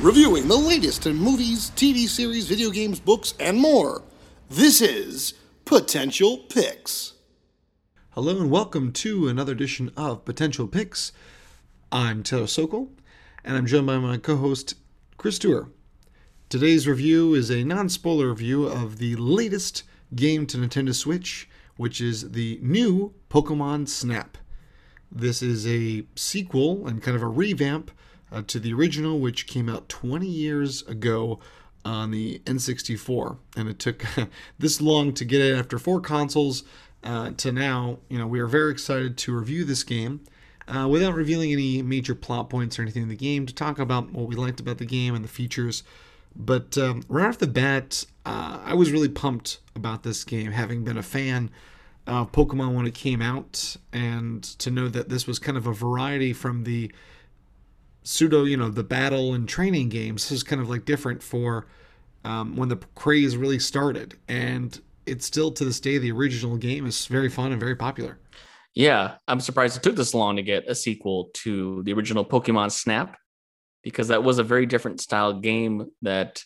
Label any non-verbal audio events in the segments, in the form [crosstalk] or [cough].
Reviewing the latest in movies, TV series, video games, books, and more. This is Potential Picks. Hello and welcome to another edition of Potential Picks. I'm Taylor Sokol, and I'm joined by my co-host Chris Tour. Today's review is a non-spoiler review of the latest game to Nintendo Switch, which is the new Pokemon Snap. This is a sequel and kind of a revamp uh, to the original, which came out 20 years ago on the N64, and it took [laughs] this long to get it after four consoles uh, to now. You know, we are very excited to review this game. Uh, without revealing any major plot points or anything in the game, to talk about what we liked about the game and the features. But um, right off the bat, uh, I was really pumped about this game, having been a fan of Pokemon when it came out, and to know that this was kind of a variety from the pseudo, you know, the battle and training games is kind of like different for um, when the craze really started. And it's still to this day, the original game is very fun and very popular. Yeah, I'm surprised it took this long to get a sequel to the original Pokemon Snap because that was a very different style game that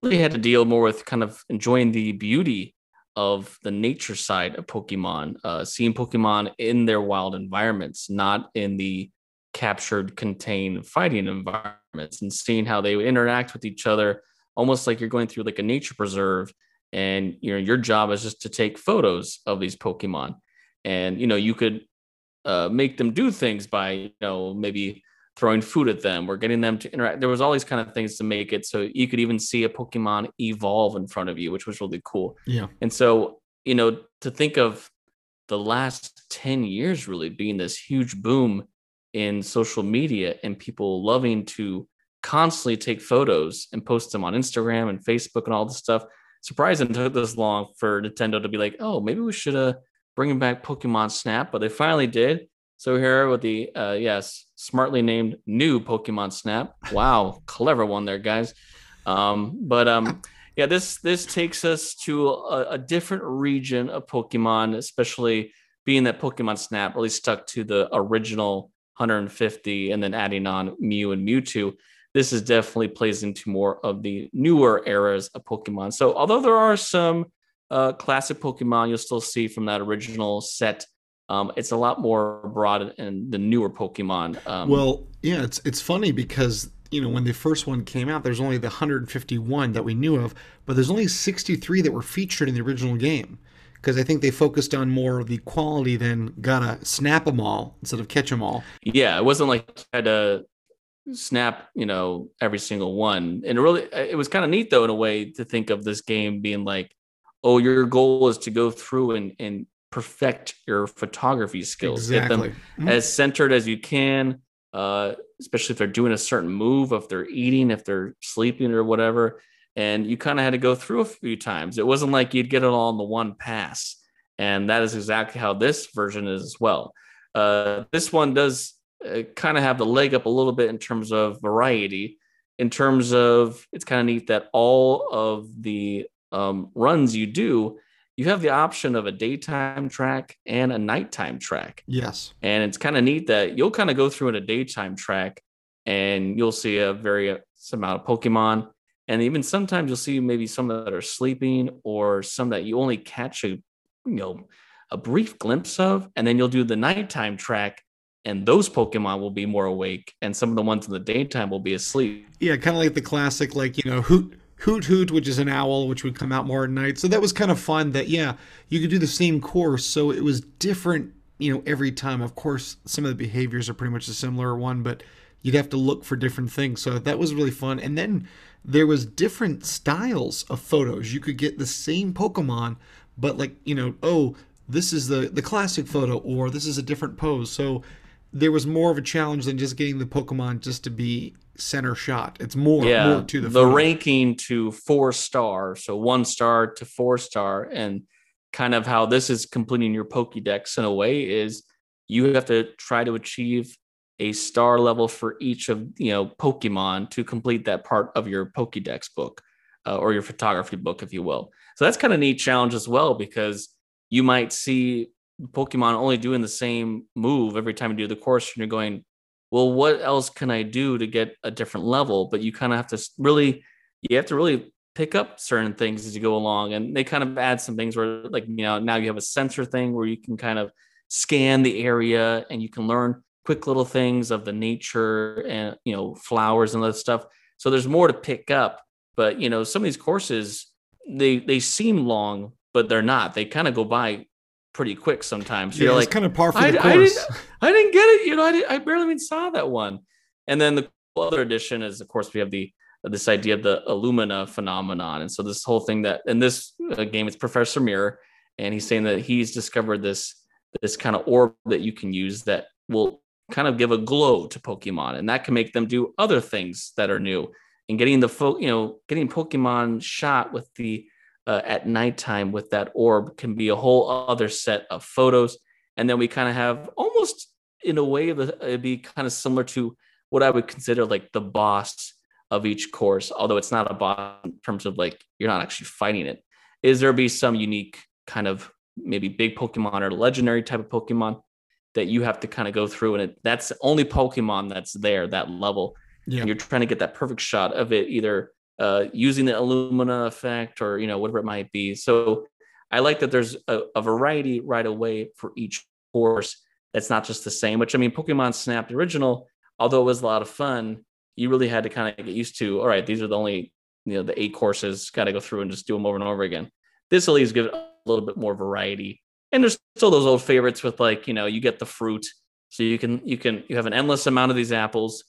really had to deal more with kind of enjoying the beauty of the nature side of Pokemon, uh, seeing Pokemon in their wild environments, not in the captured, contained fighting environments, and seeing how they would interact with each other, almost like you're going through like a nature preserve, and you know your job is just to take photos of these Pokemon, and you know you could uh, make them do things by you know maybe throwing food at them or getting them to interact. There was all these kind of things to make it so you could even see a Pokemon evolve in front of you, which was really cool. Yeah. And so, you know, to think of the last 10 years really being this huge boom in social media and people loving to constantly take photos and post them on Instagram and Facebook and all this stuff. Surprising it took this long for Nintendo to be like, oh, maybe we should uh bring back Pokemon Snap, but they finally did. So here with the uh, yes, smartly named new Pokemon Snap. Wow, clever one there, guys. Um, but um, [laughs] yeah, this this takes us to a, a, different region of Pokemon, especially being that Pokemon Snap really stuck to the original 150 and then adding on Mew and Mewtwo. This is definitely plays into more of the newer eras of Pokemon. So although there are some uh, classic Pokemon you'll still see from that original set um, it's a lot more broad and the newer Pokemon. Um, well, yeah, it's it's funny because you know when the first one came out, there's only the 151 that we knew of, but there's only 63 that were featured in the original game because I think they focused on more of the quality than gotta snap them all instead of catch them all. Yeah, it wasn't like you had to snap, you know, every single one. And it really, it was kind of neat though, in a way, to think of this game being like, oh, your goal is to go through and and perfect your photography skills. Exactly. Get them mm-hmm. as centered as you can, uh, especially if they're doing a certain move, if they're eating, if they're sleeping or whatever. And you kind of had to go through a few times. It wasn't like you'd get it all in the one pass. And that is exactly how this version is as well. Uh, this one does uh, kind of have the leg up a little bit in terms of variety. In terms of, it's kind of neat that all of the um, runs you do you have the option of a daytime track and a nighttime track. Yes. And it's kind of neat that you'll kind of go through in a daytime track and you'll see a very amount of Pokemon. And even sometimes you'll see maybe some that are sleeping or some that you only catch a, you know, a brief glimpse of. And then you'll do the nighttime track and those Pokemon will be more awake, and some of the ones in the daytime will be asleep. Yeah, kind of like the classic, like you know, Hoothoot, which is an owl, which would come out more at night. So that was kind of fun that, yeah, you could do the same course. So it was different, you know, every time. Of course, some of the behaviors are pretty much a similar one, but you'd have to look for different things. So that was really fun. And then there was different styles of photos. You could get the same Pokemon, but like, you know, oh, this is the the classic photo or this is a different pose. So there was more of a challenge than just getting the Pokemon just to be center shot. It's more, yeah, more to the the photo. ranking to four star, so one star to four star, and kind of how this is completing your Pokédex in a way is you have to try to achieve a star level for each of you know Pokemon to complete that part of your Pokédex book uh, or your photography book, if you will. So that's kind of neat challenge as well because you might see Pokemon only doing the same move every time you do the course, and you're going, well, what else can I do to get a different level? But you kind of have to really, you have to really pick up certain things as you go along. And they kind of add some things where, like, you know, now you have a sensor thing where you can kind of scan the area and you can learn quick little things of the nature and, you know, flowers and other stuff. So there's more to pick up. But, you know, some of these courses, they they seem long, but they're not. They kind of go by pretty quick sometimes. yeah, You're it's like, kind of par for I, the I course. didn't, [laughs] I didn't get it. You know, I, didn't, I barely even saw that one. And then the other addition is, of course, we have the this idea of the Illumina phenomenon. And so this whole thing that in this uh, game, it's Professor Mirror, and he's saying that he's discovered this this kind of orb that you can use that will kind of give a glow to Pokemon, and that can make them do other things that are new. And getting the fo- you know getting Pokemon shot with the uh, at nighttime with that orb can be a whole other set of photos. And then we kind of have almost in a way, that it'd be kind of similar to what I would consider like the boss of each course, although it's not a boss in terms of like you're not actually fighting it. Is there be some unique kind of maybe big Pokemon or legendary type of Pokemon that you have to kind of go through, and it, that's the only Pokemon that's there that level. Yeah. And you're trying to get that perfect shot of it, either uh, using the Illumina effect or you know whatever it might be. So I like that there's a, a variety right away for each course. That's not just the same. Which I mean, Pokemon Snap the original, although it was a lot of fun, you really had to kind of get used to. All right, these are the only you know the eight courses. Got to go through and just do them over and over again. This at least gives a little bit more variety. And there's still those old favorites with like you know you get the fruit, so you can you can you have an endless amount of these apples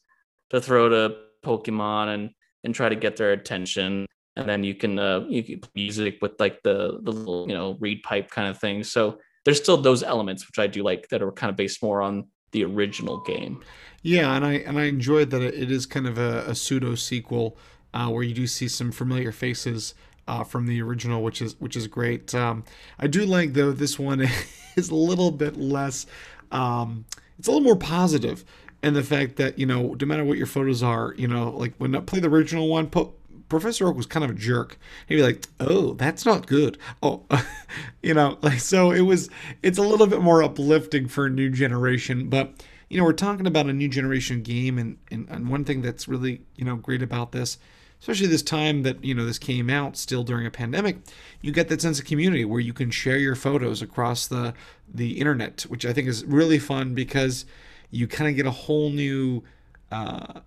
to throw to Pokemon and and try to get their attention. And then you can uh, you can play music with like the the little you know reed pipe kind of thing. So there's still those elements which I do like that are kind of based more on the original game. Yeah, and I and I enjoyed that it is kind of a, a pseudo sequel uh, where you do see some familiar faces uh, from the original, which is which is great. Um, I do like though this one [laughs] is a little bit less. Um, it's a little more positive in the fact that you know no matter what your photos are, you know like when I play the original one, po- Professor Oak was kind of a jerk. He'd be like, "Oh, that's not good." Oh, [laughs] you know, like so it was. It's a little bit more uplifting for a new generation, but you know, we're talking about a new generation game, and, and, and one thing that's really, you know, great about this, especially this time that, you know, this came out still during a pandemic, you get that sense of community where you can share your photos across the, the internet, which I think is really fun because you kind of get a whole new uh,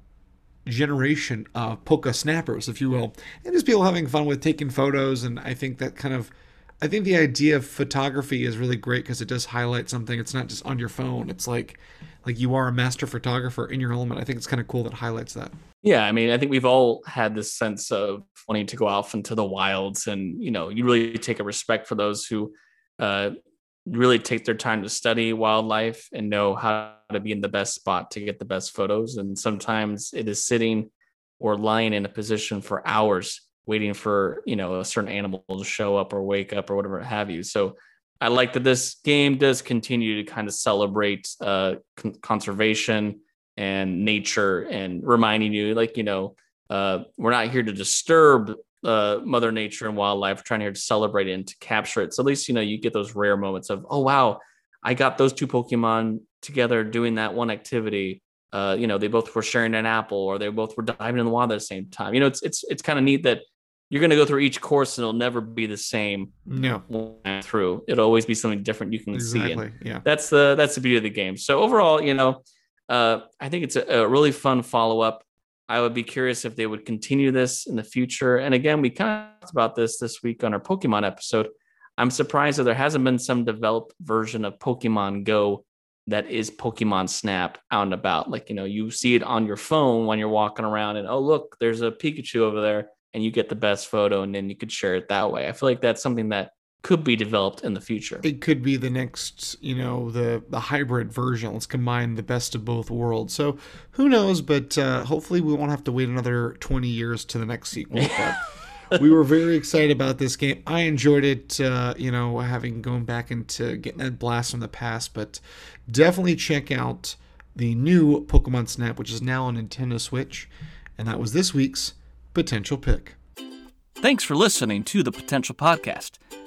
generation of Poke snappers, if you will, and just people having fun with taking photos. And I think that kind of I think the idea of photography is really great because it does highlight something. It's not just on your phone. It's like like you are a master photographer in your element. I think it's kind of cool that highlights that. Yeah, I mean, I think we've all had this sense of wanting to go off into the wilds, and you know, you really take a respect for those who uh, really take their time to study wildlife and know how to be in the best spot to get the best photos. And sometimes it is sitting or lying in a position for hours waiting for you know a certain animal to show up or wake up or whatever have you so i like that this game does continue to kind of celebrate uh, con- conservation and nature and reminding you like you know uh, we're not here to disturb uh, mother nature and wildlife trying here to celebrate it and to capture it so at least you know you get those rare moments of oh wow i got those two pokemon together doing that one activity uh, you know, they both were sharing an apple or they both were diving in the water at the same time. You know, it's it's it's kind of neat that you're going to go through each course and it'll never be the same No, through. It'll always be something different you can see. exactly. And Yeah. that's the that's the beauty of the game. So overall, you know, uh, I think it's a, a really fun follow up. I would be curious if they would continue this in the future. And again, we kind of talked about this this week on our Pokemon episode. I'm surprised that there hasn't been some developed version of Pokemon Go that is Pokemon Snap out and about. Like, you know, you see it on your phone when you're walking around and, oh, look, there's a Pikachu over there, and you get the best photo, and then you could share it that way. I feel like that's something that could be developed in the future. It could be the next, you know, the the hybrid version. Let's combine the best of both worlds. So who knows? But uh, hopefully, we won't have to wait another twenty years to the next sequel. [laughs] But we were very excited about this game. I enjoyed it. Uh, you know, having going back into getting that blast from the past. But definitely check out the new Pokemon Snap, which is now on Nintendo Switch. And that was this week's potential pick. Thanks for listening to the Potential Podcast.